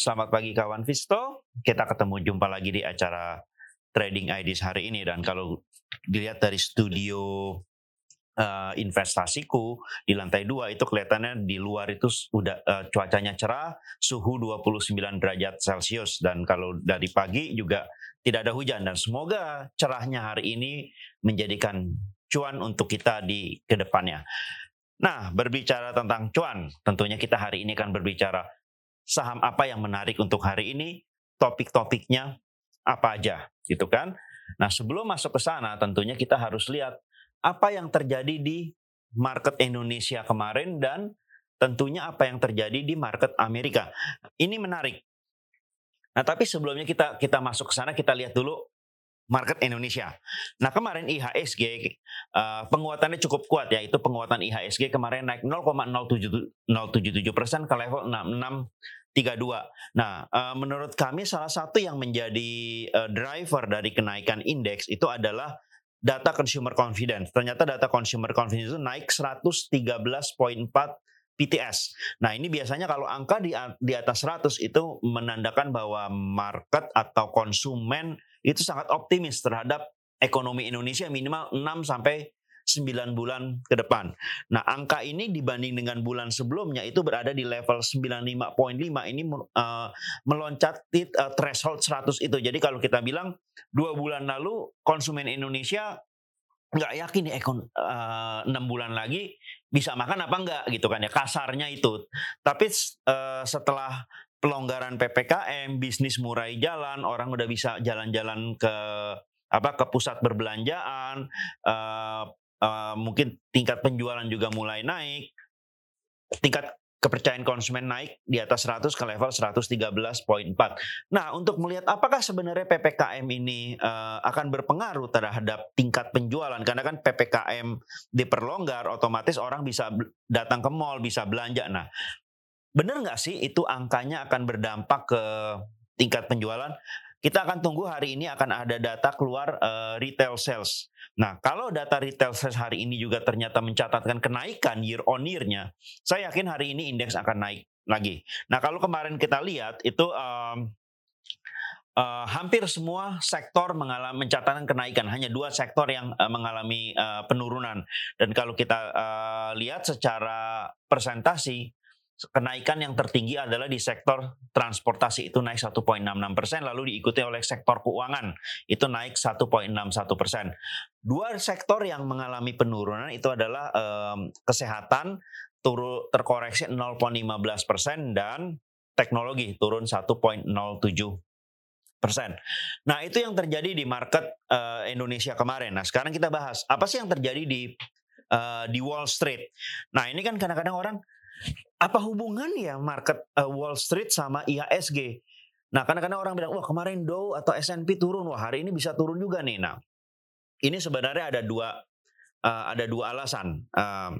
selamat pagi kawan Visto. Kita ketemu jumpa lagi di acara Trading IDs hari ini dan kalau dilihat dari studio uh, investasiku di lantai dua itu kelihatannya di luar itu sudah uh, cuacanya cerah, suhu 29 derajat Celcius dan kalau dari pagi juga tidak ada hujan dan semoga cerahnya hari ini menjadikan cuan untuk kita di ke depannya. Nah, berbicara tentang cuan, tentunya kita hari ini akan berbicara saham apa yang menarik untuk hari ini, topik-topiknya apa aja, gitu kan? Nah, sebelum masuk ke sana, tentunya kita harus lihat apa yang terjadi di market Indonesia kemarin dan tentunya apa yang terjadi di market Amerika. Ini menarik. Nah, tapi sebelumnya kita kita masuk ke sana, kita lihat dulu market Indonesia. Nah kemarin IHSG uh, eh, penguatannya cukup kuat ya itu penguatan IHSG kemarin naik 0,077 persen ke level 6632. Nah uh, menurut kami salah satu yang menjadi uh, driver dari kenaikan indeks itu adalah data consumer confidence. Ternyata data consumer confidence itu naik 113.4 PTS. Nah, ini biasanya kalau angka di, di atas 100 itu menandakan bahwa market atau konsumen itu sangat optimis terhadap ekonomi Indonesia minimal 6 sampai 9 bulan ke depan. Nah, angka ini dibanding dengan bulan sebelumnya itu berada di level 95.5 ini uh, meloncat uh, threshold 100 itu. Jadi kalau kita bilang dua bulan lalu konsumen Indonesia nggak yakin nih ekon uh, 6 bulan lagi bisa makan apa enggak gitu kan ya kasarnya itu. Tapi uh, setelah pelonggaran PPKM, bisnis murai jalan, orang udah bisa jalan-jalan ke apa ke pusat perbelanjaan, uh, uh, mungkin tingkat penjualan juga mulai naik, tingkat kepercayaan konsumen naik di atas 100 ke level 113.4. Nah, untuk melihat apakah sebenarnya PPKM ini uh, akan berpengaruh terhadap tingkat penjualan karena kan PPKM diperlonggar otomatis orang bisa datang ke mall, bisa belanja. Nah, benar nggak sih itu angkanya akan berdampak ke tingkat penjualan? Kita akan tunggu hari ini akan ada data keluar uh, retail sales. Nah, kalau data retail sales hari ini juga ternyata mencatatkan kenaikan year on year-nya, saya yakin hari ini indeks akan naik lagi. Nah, kalau kemarin kita lihat itu um, uh, hampir semua sektor mengalami mencatatkan kenaikan. Hanya dua sektor yang uh, mengalami uh, penurunan. Dan kalau kita uh, lihat secara presentasi, kenaikan yang tertinggi adalah di sektor transportasi itu naik 1.66 persen, lalu diikuti oleh sektor keuangan itu naik 1.61 persen. Dua sektor yang mengalami penurunan itu adalah um, kesehatan turun terkoreksi 0.15 persen dan teknologi turun 1.07 persen. Nah itu yang terjadi di market uh, Indonesia kemarin. Nah sekarang kita bahas apa sih yang terjadi di uh, di Wall Street. Nah ini kan kadang-kadang orang apa hubungan ya market uh, Wall Street sama IHSG? Nah, kadang-kadang orang bilang, wah kemarin Dow atau S&P turun, wah hari ini bisa turun juga nih. Nah, ini sebenarnya ada dua uh, ada dua alasan. Uh,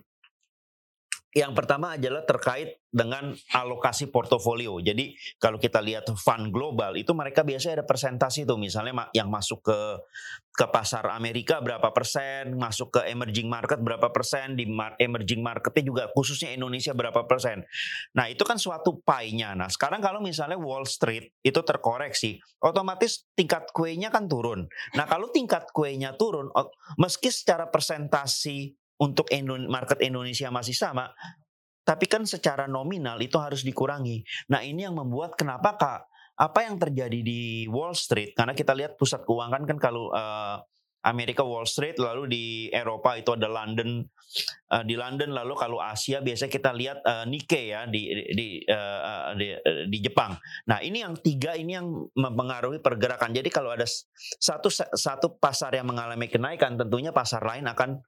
yang pertama adalah terkait dengan alokasi portofolio. Jadi kalau kita lihat fund global itu mereka biasanya ada presentasi tuh misalnya yang masuk ke ke pasar Amerika berapa persen, masuk ke emerging market berapa persen, di emerging marketnya juga khususnya Indonesia berapa persen. Nah itu kan suatu pie-nya. Nah sekarang kalau misalnya Wall Street itu terkoreksi, otomatis tingkat kuenya kan turun. Nah kalau tingkat kuenya turun, meski secara presentasi untuk market Indonesia masih sama, tapi kan secara nominal itu harus dikurangi. Nah ini yang membuat kenapa kak apa yang terjadi di Wall Street karena kita lihat pusat keuangan kan kalau uh, Amerika Wall Street lalu di Eropa itu ada London uh, di London lalu kalau Asia biasanya kita lihat uh, Nikkei ya di di, di di Jepang. Nah ini yang tiga ini yang mempengaruhi pergerakan. Jadi kalau ada satu satu pasar yang mengalami kenaikan tentunya pasar lain akan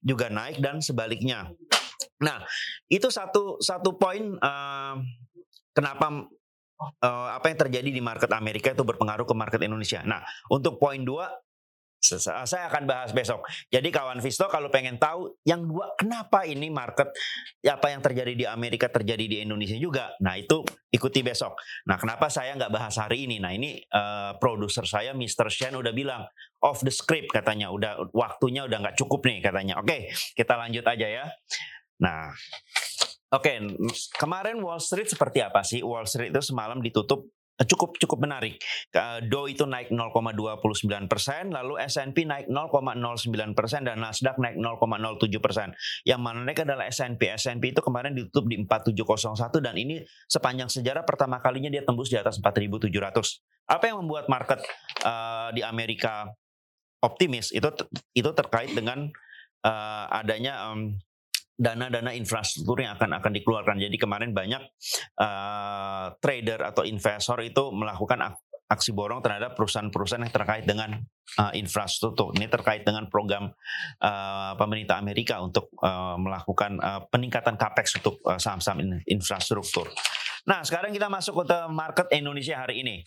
juga naik dan sebaliknya. Nah, itu satu satu poin uh, kenapa uh, apa yang terjadi di market Amerika itu berpengaruh ke market Indonesia. Nah, untuk poin dua saya akan bahas besok. Jadi kawan Visto kalau pengen tahu yang dua kenapa ini market apa yang terjadi di Amerika terjadi di Indonesia juga. Nah itu ikuti besok. Nah kenapa saya nggak bahas hari ini? Nah ini uh, produser saya Mr. Shen udah bilang off the script katanya. Udah waktunya udah nggak cukup nih katanya. Oke kita lanjut aja ya. Nah Oke, kemarin Wall Street seperti apa sih? Wall Street itu semalam ditutup eh, cukup cukup menarik. Dow itu naik 0,29 persen, lalu S&P naik 0,09 persen dan Nasdaq naik 0,07 persen. Yang mana naik adalah S&P. S&P itu kemarin ditutup di 4701 dan ini sepanjang sejarah pertama kalinya dia tembus di atas 4700. Apa yang membuat market uh, di Amerika optimis? Itu itu terkait dengan uh, adanya um, dana-dana infrastruktur yang akan akan dikeluarkan. Jadi kemarin banyak uh, trader atau investor itu melakukan aksi borong terhadap perusahaan-perusahaan yang terkait dengan uh, infrastruktur. Ini terkait dengan program uh, pemerintah Amerika untuk uh, melakukan uh, peningkatan capex untuk uh, saham-saham infrastruktur. Nah, sekarang kita masuk ke market Indonesia hari ini.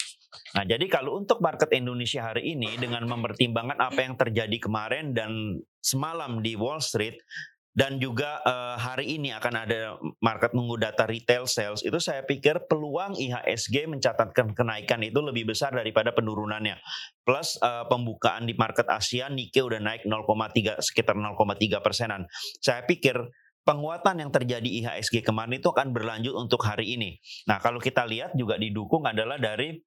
Nah, jadi kalau untuk market Indonesia hari ini dengan mempertimbangkan apa yang terjadi kemarin dan semalam di Wall Street, dan juga uh, hari ini akan ada market nunggu data retail sales itu saya pikir peluang IHSG mencatatkan kenaikan itu lebih besar daripada penurunannya. Plus uh, pembukaan di market Asia Nikkei udah naik 0,3 sekitar 0,3 persenan. Saya pikir penguatan yang terjadi IHSG kemarin itu akan berlanjut untuk hari ini. Nah kalau kita lihat juga didukung adalah dari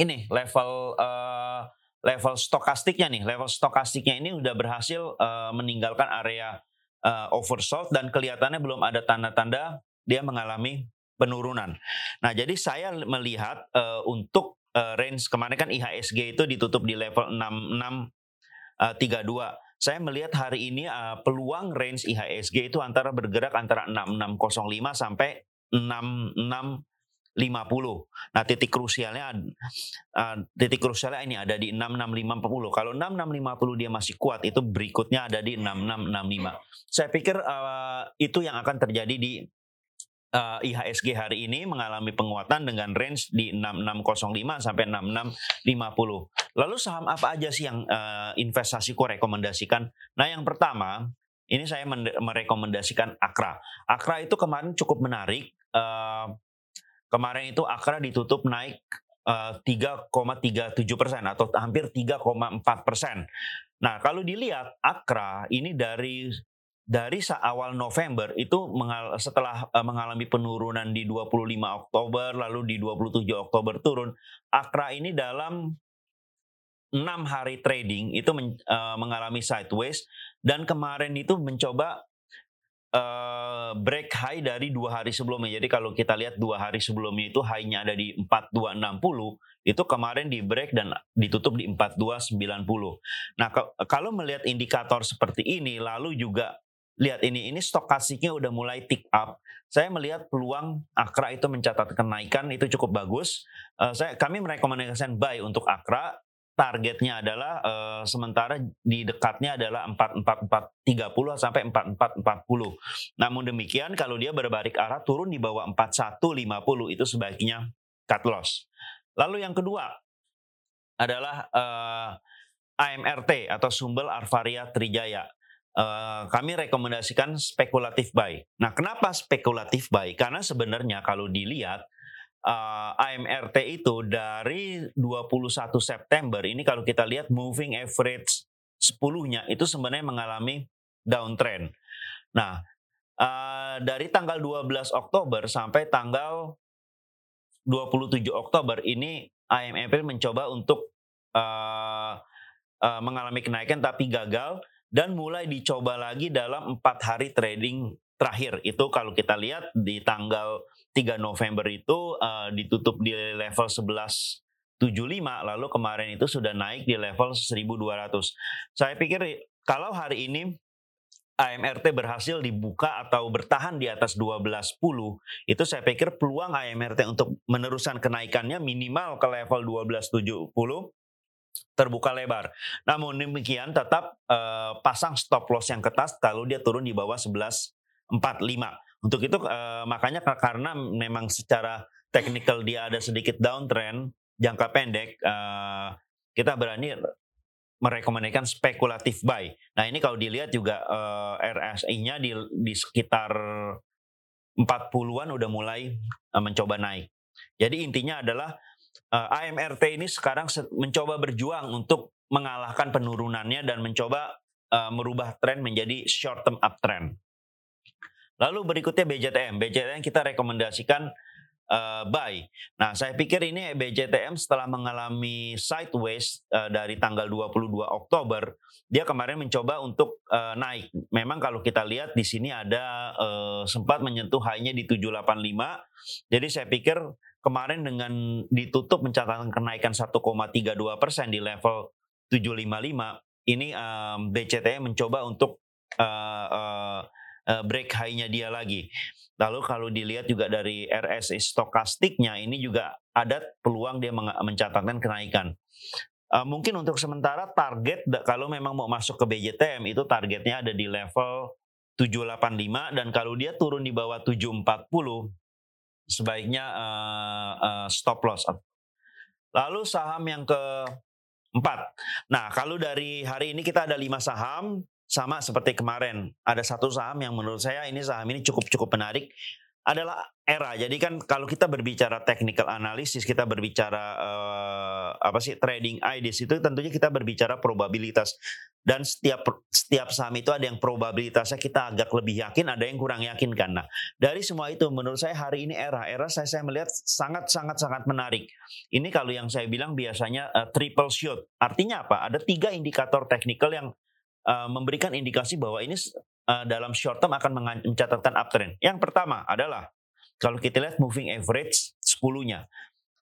ini level uh, level stokastiknya nih level stokastiknya ini udah berhasil uh, meninggalkan area uh, oversold dan kelihatannya belum ada tanda-tanda dia mengalami penurunan. Nah, jadi saya melihat uh, untuk uh, range kemarin kan IHSG itu ditutup di level 6632. Uh, saya melihat hari ini uh, peluang range IHSG itu antara bergerak antara 6605 sampai 66 50. Nah, titik krusialnya uh, titik krusialnya ini ada di 66540. Kalau 6650 dia masih kuat, itu berikutnya ada di 6665. Saya pikir uh, itu yang akan terjadi di uh, IHSG hari ini mengalami penguatan dengan range di 6605 sampai 6650. Lalu saham apa aja sih yang uh, investasiku rekomendasikan? Nah, yang pertama, ini saya merekomendasikan Akra. Akra itu kemarin cukup menarik. Uh, Kemarin itu Akra ditutup naik uh, eh, 3,37 persen atau hampir 3,4 persen. Nah kalau dilihat Akra ini dari dari awal November itu mengal setelah uh, mengalami penurunan di 25 Oktober lalu di 27 Oktober turun, Akra ini dalam enam hari trading itu men, uh, mengalami sideways dan kemarin itu mencoba uh, break high dari dua hari sebelumnya. Jadi kalau kita lihat dua hari sebelumnya itu high-nya ada di 4260, itu kemarin di break dan ditutup di 4290. Nah, kalau melihat indikator seperti ini lalu juga lihat ini ini stokastiknya udah mulai tick up. Saya melihat peluang Akra itu mencatat kenaikan itu cukup bagus. Uh, saya kami merekomendasikan buy untuk Akra targetnya adalah uh, sementara di dekatnya adalah 44430 sampai 4440. Namun demikian kalau dia berbalik arah turun di bawah 4150 itu sebaiknya cut loss. Lalu yang kedua adalah uh, eh, AMRT atau Sumbel Arvaria Trijaya. Uh, kami rekomendasikan spekulatif buy. Nah, kenapa spekulatif buy? Karena sebenarnya kalau dilihat uh, eh, AMRT itu dari 21 September ini kalau kita lihat moving average 10-nya itu sebenarnya mengalami downtrend. Nah, uh, dari tanggal 12 Oktober sampai tanggal 27 Oktober ini AMRT mencoba untuk uh, uh, mengalami kenaikan tapi gagal dan mulai dicoba lagi dalam empat hari trading terakhir itu kalau kita lihat di tanggal 3 November itu uh, ditutup di level 11 75 lalu kemarin itu sudah naik di level 1200. Saya pikir kalau hari ini AMRT berhasil dibuka atau bertahan di atas 12.10 itu saya pikir peluang AMRT untuk meneruskan kenaikannya minimal ke level 12.70 terbuka lebar. Namun demikian tetap uh, pasang stop loss yang ketat kalau dia turun di bawah 11 45. Untuk itu uh, makanya karena memang secara technical dia ada sedikit downtrend jangka pendek uh, kita berani merekomendasikan spekulatif buy. Nah, ini kalau dilihat juga uh, eh, RSI-nya di di sekitar 40-an udah mulai uh, mencoba naik. Jadi intinya adalah uh, AMRT ini sekarang mencoba berjuang untuk mengalahkan penurunannya dan mencoba uh, merubah tren menjadi short term uptrend. Lalu berikutnya BJTM. BJTM kita rekomendasikan uh, buy. Nah, saya pikir ini BJTM setelah mengalami sideways uh, dari tanggal 22 Oktober, dia kemarin mencoba untuk uh, naik. Memang kalau kita lihat di sini ada uh, sempat menyentuh high-nya di 785. Jadi saya pikir kemarin dengan ditutup mencatatkan kenaikan 1,32 persen di level 755, ini um, BCTM mencoba untuk uh, uh, break high-nya dia lagi. Lalu kalau dilihat juga dari RSI stokastiknya ini juga ada peluang dia mencatatkan kenaikan. Uh, mungkin untuk sementara target kalau memang mau masuk ke BJTM itu targetnya ada di level 785 dan kalau dia turun di bawah 740 sebaiknya uh, uh, stop loss. Lalu saham yang ke empat. Nah kalau dari hari ini kita ada lima saham, sama seperti kemarin ada satu saham yang menurut saya ini saham ini cukup cukup menarik adalah era. Jadi kan kalau kita berbicara technical analysis, kita berbicara uh, apa sih trading ideas itu tentunya kita berbicara probabilitas dan setiap setiap saham itu ada yang probabilitasnya kita agak lebih yakin, ada yang kurang yakin kan. Nah, dari semua itu menurut saya hari ini era era saya saya melihat sangat sangat sangat menarik. Ini kalau yang saya bilang biasanya uh, triple shot. Artinya apa? Ada tiga indikator teknikal yang uh, memberikan indikasi bahwa ini uh, dalam short term akan mencatatkan uptrend. Yang pertama adalah kalau kita lihat moving average 10-nya.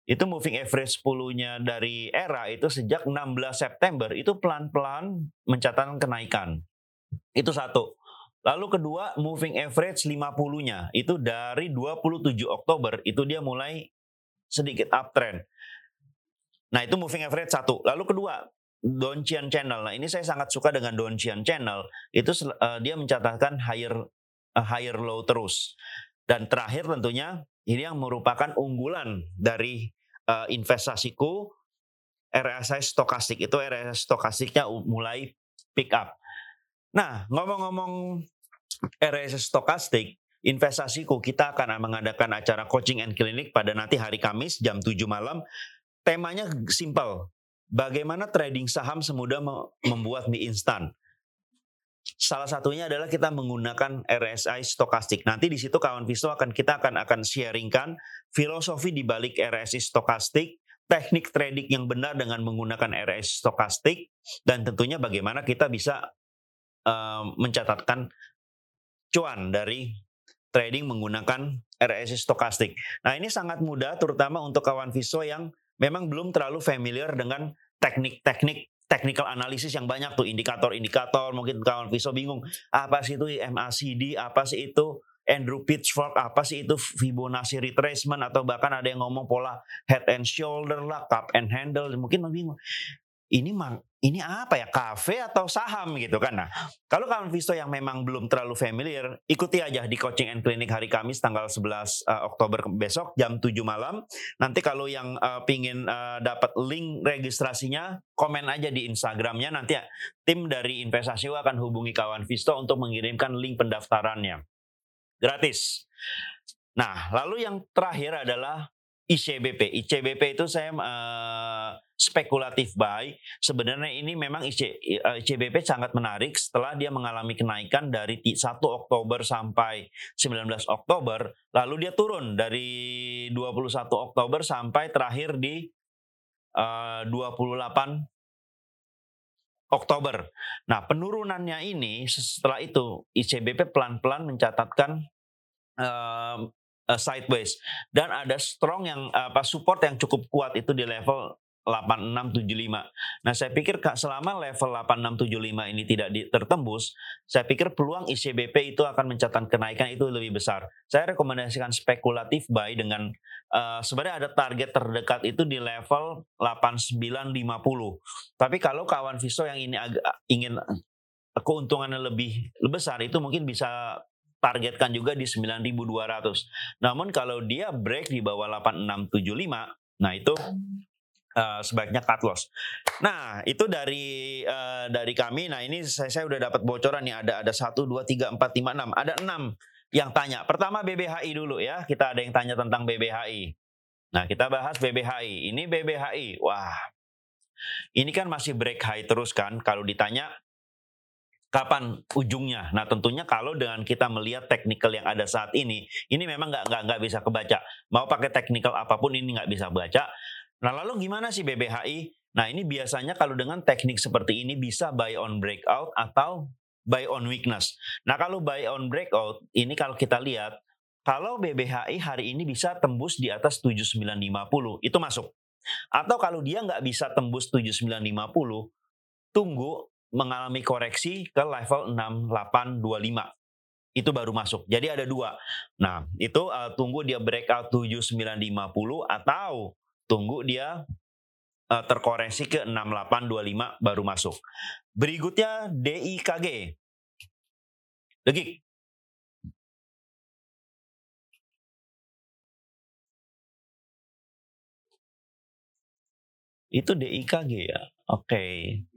Itu moving average 10-nya dari era itu sejak 16 September itu pelan-pelan mencatatkan kenaikan. Itu satu. Lalu kedua, moving average 50-nya itu dari 27 Oktober itu dia mulai sedikit uptrend. Nah, itu moving average satu. Lalu kedua, Doncian Channel. Nah, ini saya sangat suka dengan Doncian Channel. Itu uh, dia mencatatkan higher uh, higher low terus. Dan terakhir tentunya ini yang merupakan unggulan dari uh, investasiku RSI stokastik. Itu RSI stokastiknya mulai pick up. Nah, ngomong-ngomong RSI stokastik, investasiku kita akan mengadakan acara coaching and clinic pada nanti hari Kamis jam 7 malam. Temanya simple, Bagaimana trading saham semudah membuat mie instan? Salah satunya adalah kita menggunakan RSI stokastik. Nanti di situ kawan Visto akan kita akan akan sharingkan filosofi di balik RSI stokastik, teknik trading yang benar dengan menggunakan RSI stokastik, dan tentunya bagaimana kita bisa mencatatkan cuan dari trading menggunakan RSI stokastik. Nah ini sangat mudah terutama untuk kawan Viso yang memang belum terlalu familiar dengan teknik-teknik technical analysis yang banyak tuh. Indikator-indikator mungkin kawan Viso bingung apa sih itu MACD apa sih itu Andrew Pitchfork apa sih itu Fibonacci retracement? Atau bahkan ada yang ngomong pola head and shoulder lah cup and handle mungkin bingung ini mang ini apa ya kafe atau saham gitu kan? Nah kalau kawan Visto yang memang belum terlalu familiar ikuti aja di coaching and clinic hari Kamis tanggal 11 uh, eh, Oktober besok jam 7 malam. Nanti kalau yang uh, pingin uh, dapat link registrasinya komen aja di Instagramnya. Nanti ya, tim dari investasi akan hubungi kawan Visto untuk mengirimkan link pendaftarannya. Gratis. Nah lalu yang terakhir adalah ICBP. ICBP itu saya uh, spekulatif buy. Sebenarnya ini memang IC, uh, eh, ICBP sangat menarik setelah dia mengalami kenaikan dari 1 Oktober sampai 19 Oktober, lalu dia turun dari 21 Oktober sampai terakhir di uh, 28 Oktober. Nah, penurunannya ini setelah itu ICBP pelan-pelan mencatatkan uh, sideways dan ada strong yang apa support yang cukup kuat itu di level 8675. Nah, saya pikir selama level 8675 ini tidak tertembus, saya pikir peluang ICBP itu akan mencatatkan kenaikan itu lebih besar. Saya rekomendasikan spekulatif buy dengan uh, sebenarnya ada target terdekat itu di level 8950. Tapi kalau kawan Viso yang ini ingin keuntungannya lebih besar itu mungkin bisa targetkan juga di 9200. Namun kalau dia break di bawah 8675, nah itu uh, sebaiknya cut loss. Nah, itu dari uh, dari kami. Nah, ini saya, saya udah dapat bocoran nih ada ada 1 2 3 4 5 6. Ada 6 yang tanya. Pertama BBHI dulu ya. Kita ada yang tanya tentang BBHI. Nah, kita bahas BBHI. Ini BBHI. Wah. Ini kan masih break high terus kan kalau ditanya kapan ujungnya. Nah tentunya kalau dengan kita melihat teknikal yang ada saat ini, ini memang nggak nggak nggak bisa kebaca. Mau pakai teknikal apa pun ini nggak bisa baca. Nah lalu gimana sih BBHI? Nah ini biasanya kalau dengan teknik seperti ini bisa buy on breakout atau buy on weakness. Nah kalau buy on breakout ini kalau kita lihat kalau BBHI hari ini bisa tembus di atas 7950 itu masuk. Atau kalau dia nggak bisa tembus 7950 tunggu mengalami koreksi ke level 6825 itu baru masuk. Jadi ada dua. Nah, itu uh, tunggu dia breakout 7950 atau tunggu dia uh, terkoreksi ke 6825 baru masuk. Berikutnya DIKG. Degik. Itu DIKG ya. Oke. Okay.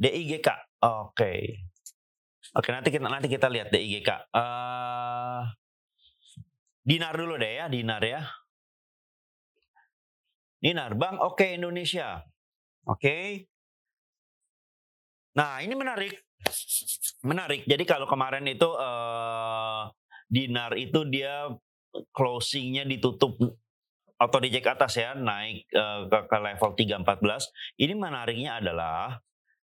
DIGK. Oke. Okay. Oke, nanti kita nanti kita lihat DIGK. Uh, eh, dinar dulu deh ya, dinar ya. Dinar, Bang, oke okay, Indonesia. Oke. Okay. Nah, ini menarik. Menarik. Jadi kalau kemarin itu uh, dinar itu dia closingnya ditutup atau di atas ya naik uh, ke, ke level 314 ini menariknya adalah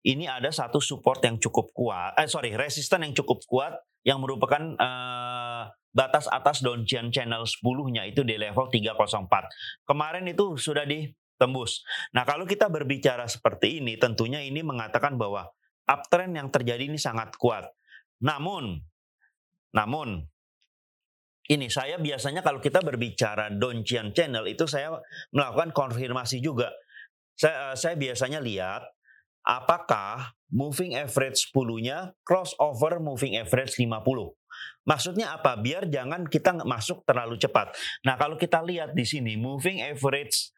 ini ada satu support yang cukup kuat eh sorry resisten yang cukup kuat yang merupakan uh, batas atas downtrend channel 10-nya itu di level 304 kemarin itu sudah ditembus. Nah kalau kita berbicara seperti ini tentunya ini mengatakan bahwa uptrend yang terjadi ini sangat kuat. Namun namun ini saya biasanya kalau kita berbicara Doncian Channel itu saya melakukan konfirmasi juga. Saya, eh, saya biasanya lihat apakah moving average 10-nya crossover moving average 50. Maksudnya apa? Biar jangan kita masuk terlalu cepat. Nah, kalau kita lihat di sini moving average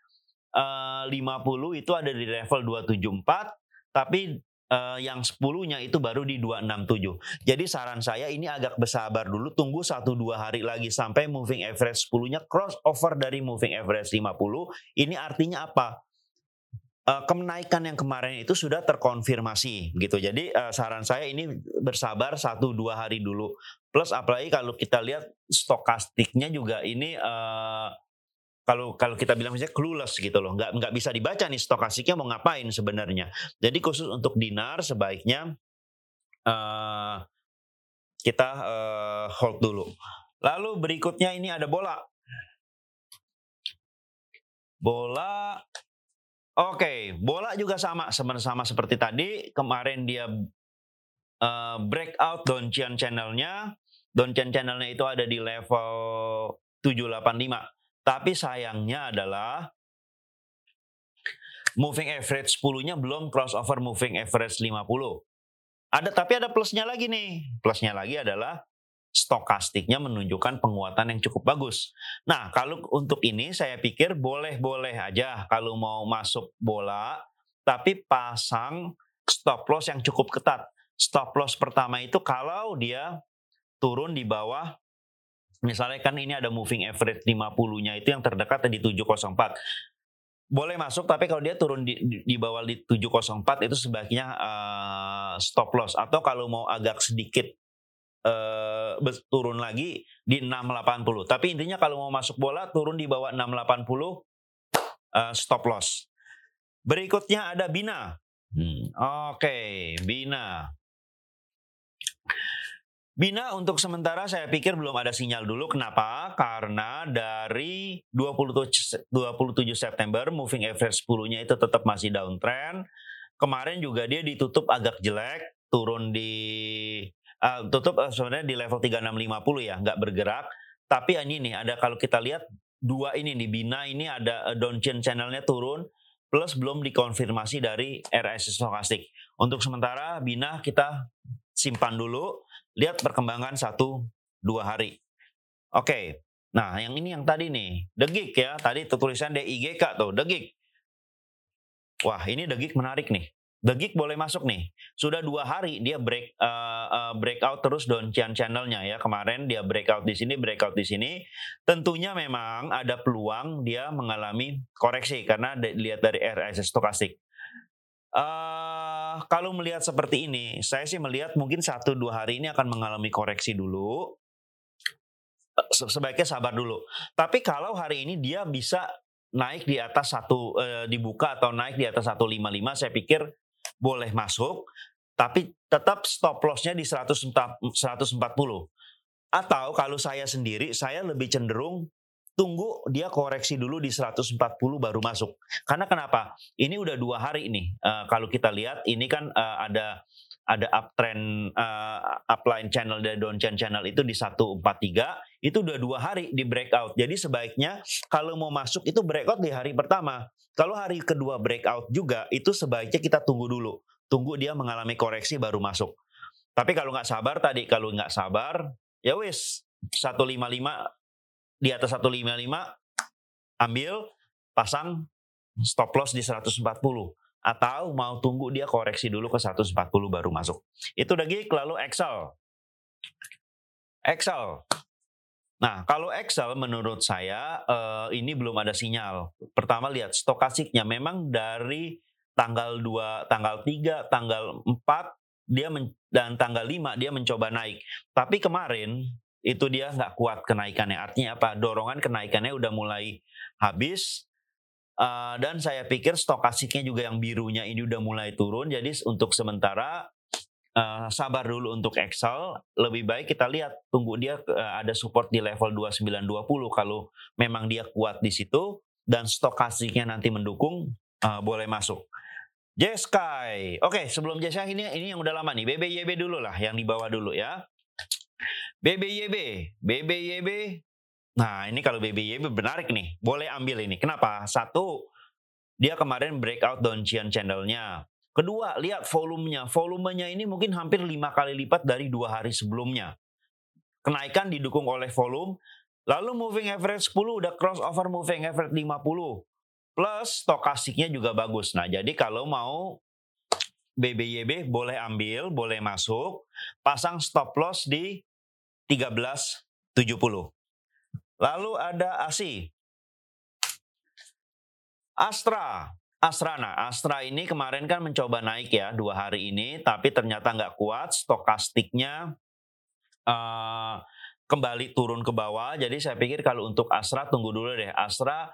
uh, 50 itu ada di level 274 tapi uh, yang 10-nya itu baru di 267. Jadi saran saya ini agak bersabar dulu, tunggu 1-2 hari lagi sampai moving average 10-nya crossover dari moving average 50. Ini artinya apa? Uh, kenaikan yang kemarin itu sudah terkonfirmasi gitu. Jadi uh, saran saya ini bersabar 1-2 hari dulu. Plus apalagi kalau kita lihat stokastiknya juga ini uh, kalau kalau kita bilang misalnya clueless gitu loh, nggak nggak bisa dibaca nih stokastiknya mau ngapain sebenarnya. Jadi khusus untuk dinar sebaiknya uh, kita uh, hold dulu. Lalu berikutnya ini ada bola. Bola, oke, bola juga sama sama seperti tadi. Kemarin dia uh, breakout downtrend channelnya. Downtrend channelnya itu ada di level 785 tapi sayangnya adalah moving average 10-nya belum crossover moving average 50. Ada tapi ada plusnya lagi nih. Plusnya lagi adalah stokastiknya menunjukkan penguatan yang cukup bagus. Nah, kalau untuk ini saya pikir boleh-boleh aja kalau mau masuk bola, tapi pasang stop loss yang cukup ketat. Stop loss pertama itu kalau dia turun di bawah Misalnya kan ini ada moving average 50-nya itu yang terdekat di 704 boleh masuk tapi kalau dia turun di, di, di bawah di 704 itu sebaiknya uh, stop loss atau kalau mau agak sedikit uh, turun lagi di 680 tapi intinya kalau mau masuk bola turun di bawah 680 uh, stop loss berikutnya ada Bina hmm. oke okay, Bina Bina untuk sementara saya pikir belum ada sinyal dulu. Kenapa? Karena dari 27, 27 September moving average 10-nya itu tetap masih downtrend. Kemarin juga dia ditutup agak jelek, turun di uh, tutup uh, sebenarnya di level 3650 ya, nggak bergerak. Tapi ini nih ada kalau kita lihat dua ini nih Bina ini ada uh, downtrend channelnya turun plus belum dikonfirmasi dari RSI stokastik. Untuk sementara Bina kita simpan dulu lihat perkembangan satu dua hari. Oke, nah yang ini yang tadi nih, degik ya, tadi tulisan DIGK tuh, degik. Wah ini degik menarik nih. Degik boleh masuk nih. Sudah dua hari dia break uh, uh, breakout terus downtrend channelnya ya. Kemarin dia breakout di sini, breakout di sini. Tentunya memang ada peluang dia mengalami koreksi karena dilihat dari RSI stokastik. Uh, kalau melihat seperti ini, saya sih melihat mungkin satu dua hari ini akan mengalami koreksi dulu. Sebaiknya sabar dulu. Tapi kalau hari ini dia bisa naik di atas satu uh, dibuka atau naik di atas 155, saya pikir boleh masuk. Tapi tetap stop lossnya di 140. Atau kalau saya sendiri, saya lebih cenderung tunggu dia koreksi dulu di 140 baru masuk. Karena kenapa? Ini udah dua hari ini. Uh, kalau kita lihat ini kan uh, ada ada uptrend uh, upline channel dan downtrend channel itu di 143 itu udah dua hari di breakout. Jadi sebaiknya kalau mau masuk itu breakout di hari pertama. Kalau hari kedua breakout juga itu sebaiknya kita tunggu dulu. Tunggu dia mengalami koreksi baru masuk. Tapi kalau nggak sabar tadi, kalau nggak sabar, ya wis 155 di atas 155 ambil pasang stop loss di 140 atau mau tunggu dia koreksi dulu ke 140 baru masuk. Itu udah lalu Excel. Excel. Nah, kalau Excel menurut saya uh, ini belum ada sinyal. Pertama lihat stokastiknya memang dari tanggal 2, tanggal 3, tanggal 4 dia men, dan tanggal 5 dia mencoba naik. Tapi kemarin itu dia nggak kuat kenaikannya. Artinya apa? Dorongan kenaikannya udah mulai habis. Uh, dan saya pikir stokastiknya juga yang birunya ini udah mulai turun. Jadi untuk sementara uh, sabar dulu untuk Excel. Lebih baik kita lihat tunggu dia uh, ada support di level 2920 kalau memang dia kuat di situ dan stokastiknya nanti mendukung uh, boleh masuk. Jeskai. Oke, sebelum Jeskai ini ini yang udah lama nih. BBYB dulu lah yang di bawah dulu ya. BBYB, BBYB. Nah, ini kalau BBYB menarik nih. Boleh ambil ini. Kenapa? Satu, dia kemarin breakout Donchian channelnya. Kedua, lihat volumenya. Volumenya ini mungkin hampir lima kali lipat dari dua hari sebelumnya. Kenaikan didukung oleh volume. Lalu moving average 10 udah crossover moving average 50. Plus stokastiknya juga bagus. Nah, jadi kalau mau BBYB boleh ambil, boleh masuk. Pasang stop loss di 1370. Lalu ada ASI. Astra. Astrana, Astra ini kemarin kan mencoba naik ya dua hari ini, tapi ternyata nggak kuat, stokastiknya uh, kembali turun ke bawah. Jadi saya pikir kalau untuk Astra tunggu dulu deh. Astra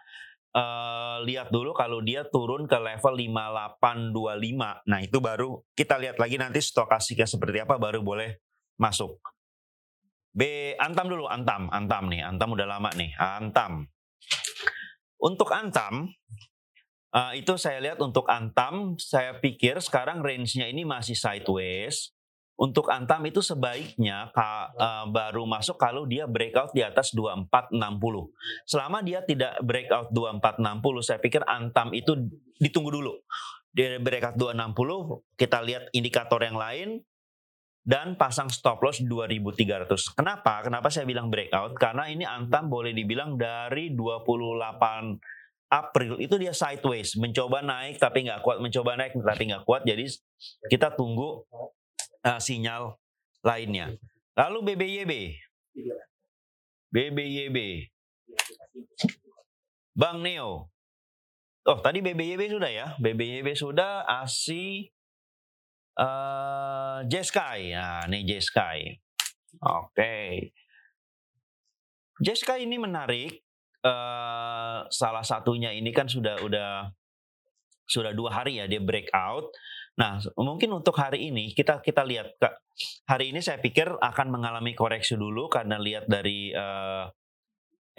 uh, lihat dulu kalau dia turun ke level 5825. Nah itu baru kita lihat lagi nanti stokastiknya seperti apa baru boleh masuk. B Antam dulu, Antam, Antam nih, Antam udah lama nih, Antam. Untuk Antam uh, itu saya lihat untuk Antam, saya pikir sekarang range-nya ini masih sideways. Untuk Antam itu sebaiknya ka, uh, baru masuk kalau dia breakout di atas 2460. Selama dia tidak breakout 2460, saya pikir Antam itu ditunggu dulu. Dia breakout 260, kita lihat indikator yang lain, dan pasang stop loss 2300. Kenapa? Kenapa saya bilang breakout? Karena ini Antam boleh dibilang dari 28 April itu dia sideways, mencoba naik tapi nggak kuat, mencoba naik tapi nggak kuat. Jadi kita tunggu uh, sinyal lainnya. Lalu BBYB. BBYB. Bang Neo. Oh, tadi BBYB sudah ya. BBYB sudah, ASI Uh, Jeskai, nah ini Jeskai. Oke. Okay. Jeskai ini menarik. Uh, salah satunya ini kan sudah udah sudah dua hari ya dia breakout. Nah mungkin untuk hari ini kita kita lihat kak hari ini saya pikir akan mengalami koreksi dulu karena lihat dari uh,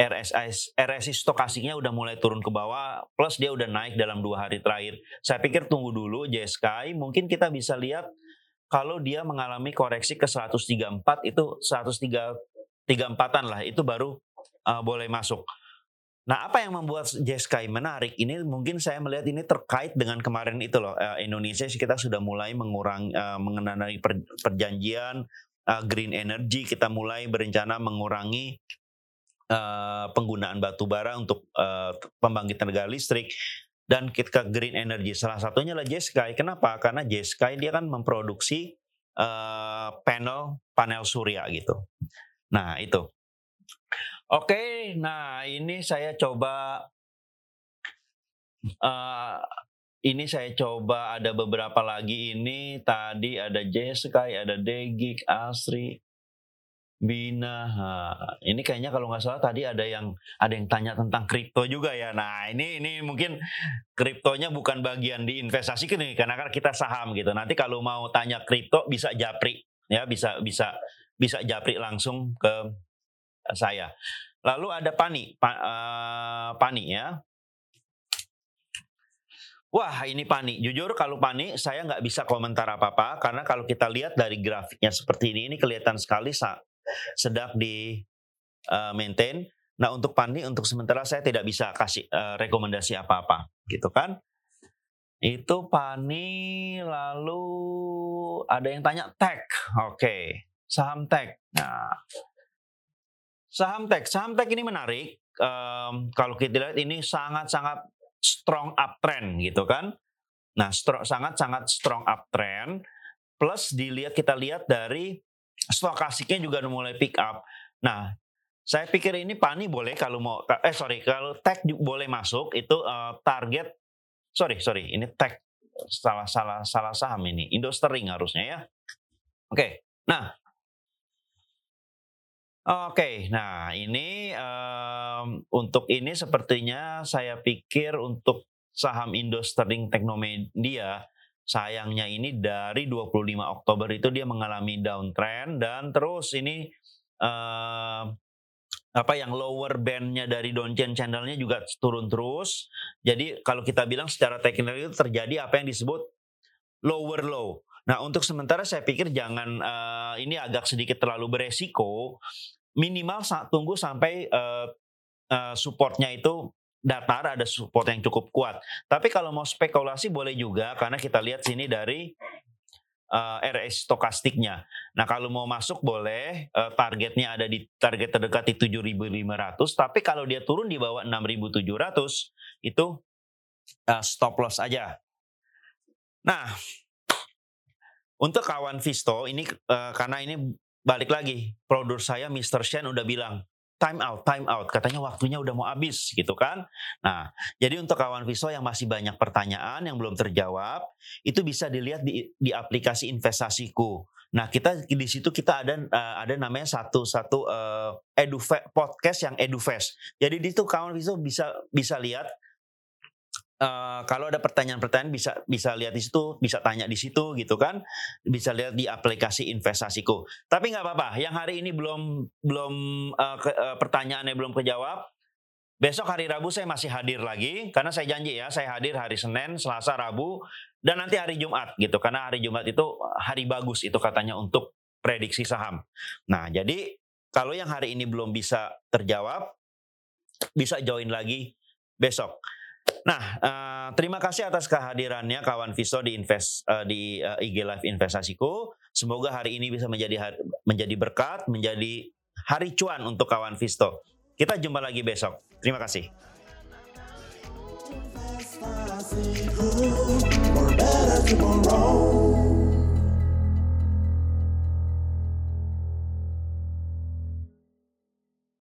RSI, RSI stokastiknya udah mulai turun ke bawah, plus dia udah naik dalam dua hari terakhir. Saya pikir tunggu dulu JSKI, mungkin kita bisa lihat kalau dia mengalami koreksi ke 134 itu 134-an lah, itu baru uh, boleh masuk. Nah, apa yang membuat JSKI menarik? Ini mungkin saya melihat ini terkait dengan kemarin itu loh, uh, Indonesia kita sudah mulai mengurangi uh, mengenai per, perjanjian green energy, kita mulai berencana mengurangi uh, penggunaan batu bara untuk uh, pembangkit tenaga listrik dan kita green energy. Salah satunya adalah Jeskai. Kenapa? Karena Jeskai dia kan memproduksi uh, panel panel surya gitu. Nah itu. Oke, nah ini saya coba uh, ini saya coba ada beberapa lagi ini tadi ada Jessica, ada Degik, Asri, Bina. Nah, ini kayaknya kalau nggak salah tadi ada yang ada yang tanya tentang kripto juga ya. Nah ini ini mungkin kriptonya bukan bagian di investasi nih karena kan kita saham gitu. Nanti kalau mau tanya kripto bisa japri ya bisa bisa bisa japri langsung ke saya. Lalu ada Pani, pa, uh, Pani ya. Wah ini Pani, jujur kalau Pani saya nggak bisa komentar apa-apa karena kalau kita lihat dari grafiknya seperti ini, ini kelihatan sekali sedang di uh, maintain. Nah untuk Pandi untuk sementara saya tidak bisa kasih uh, rekomendasi apa-apa, gitu kan? Itu Pani lalu ada yang tanya tech, oke, okay. saham tech. Nah, saham tech, saham tech ini menarik. Um, kalau kita lihat ini sangat-sangat strong uptrend, gitu kan? Nah, sangat-sangat strong uptrend. Plus dilihat kita lihat dari stokastiknya juga mulai pick up. Nah, saya pikir ini Pani boleh kalau mau eh sorry kalau tag boleh masuk itu uh, target sorry sorry ini tag salah salah salah saham ini Indostering harusnya ya. Oke. Okay. Nah, Oke, okay, nah ini um, untuk ini sepertinya saya pikir untuk saham Indostering Teknomedia sayangnya ini dari 25 Oktober itu dia mengalami downtrend dan terus ini uh, apa yang lower bandnya dari downtrend channelnya juga turun terus. Jadi kalau kita bilang secara teknikal itu terjadi apa yang disebut lower low. Nah untuk sementara saya pikir jangan uh, ini agak sedikit terlalu beresiko. Minimal tunggu sampai uh, uh, supportnya itu datar ada support yang cukup kuat. Tapi kalau mau spekulasi boleh juga karena kita lihat sini dari uh, eh, RS stokastiknya. Nah, kalau mau masuk boleh uh, targetnya ada di target terdekat di 7.500, tapi kalau dia turun di bawah 6.700 itu uh, stop loss aja. Nah, untuk kawan Visto ini uh, karena ini balik lagi, produser saya Mr. Shen udah bilang time out, time out. Katanya waktunya udah mau habis gitu kan. Nah, jadi untuk kawan Viso yang masih banyak pertanyaan yang belum terjawab, itu bisa dilihat di, di aplikasi investasiku. Nah, kita di situ kita ada uh, ada namanya satu satu uh, edu podcast yang edufest. Jadi di situ kawan Viso bisa bisa lihat uh, kalau ada pertanyaan-pertanyaan bisa bisa lihat di situ, bisa tanya di situ gitu kan, bisa lihat di aplikasi investasiku. Tapi nggak apa-apa, yang hari ini belum belum uh, ke, uh, pertanyaannya belum kejawab. Besok hari Rabu saya masih hadir lagi karena saya janji ya saya hadir hari Senin, Selasa, Rabu dan nanti hari Jumat gitu karena hari Jumat itu hari bagus itu katanya untuk prediksi saham. Nah jadi kalau yang hari ini belum bisa terjawab bisa join lagi besok. Nah, uh, terima kasih atas kehadirannya kawan Visto di invest uh, di uh, IG Live Investasiku. Semoga hari ini bisa menjadi hari, menjadi berkat, menjadi hari cuan untuk kawan Visto. Kita jumpa lagi besok. Terima kasih.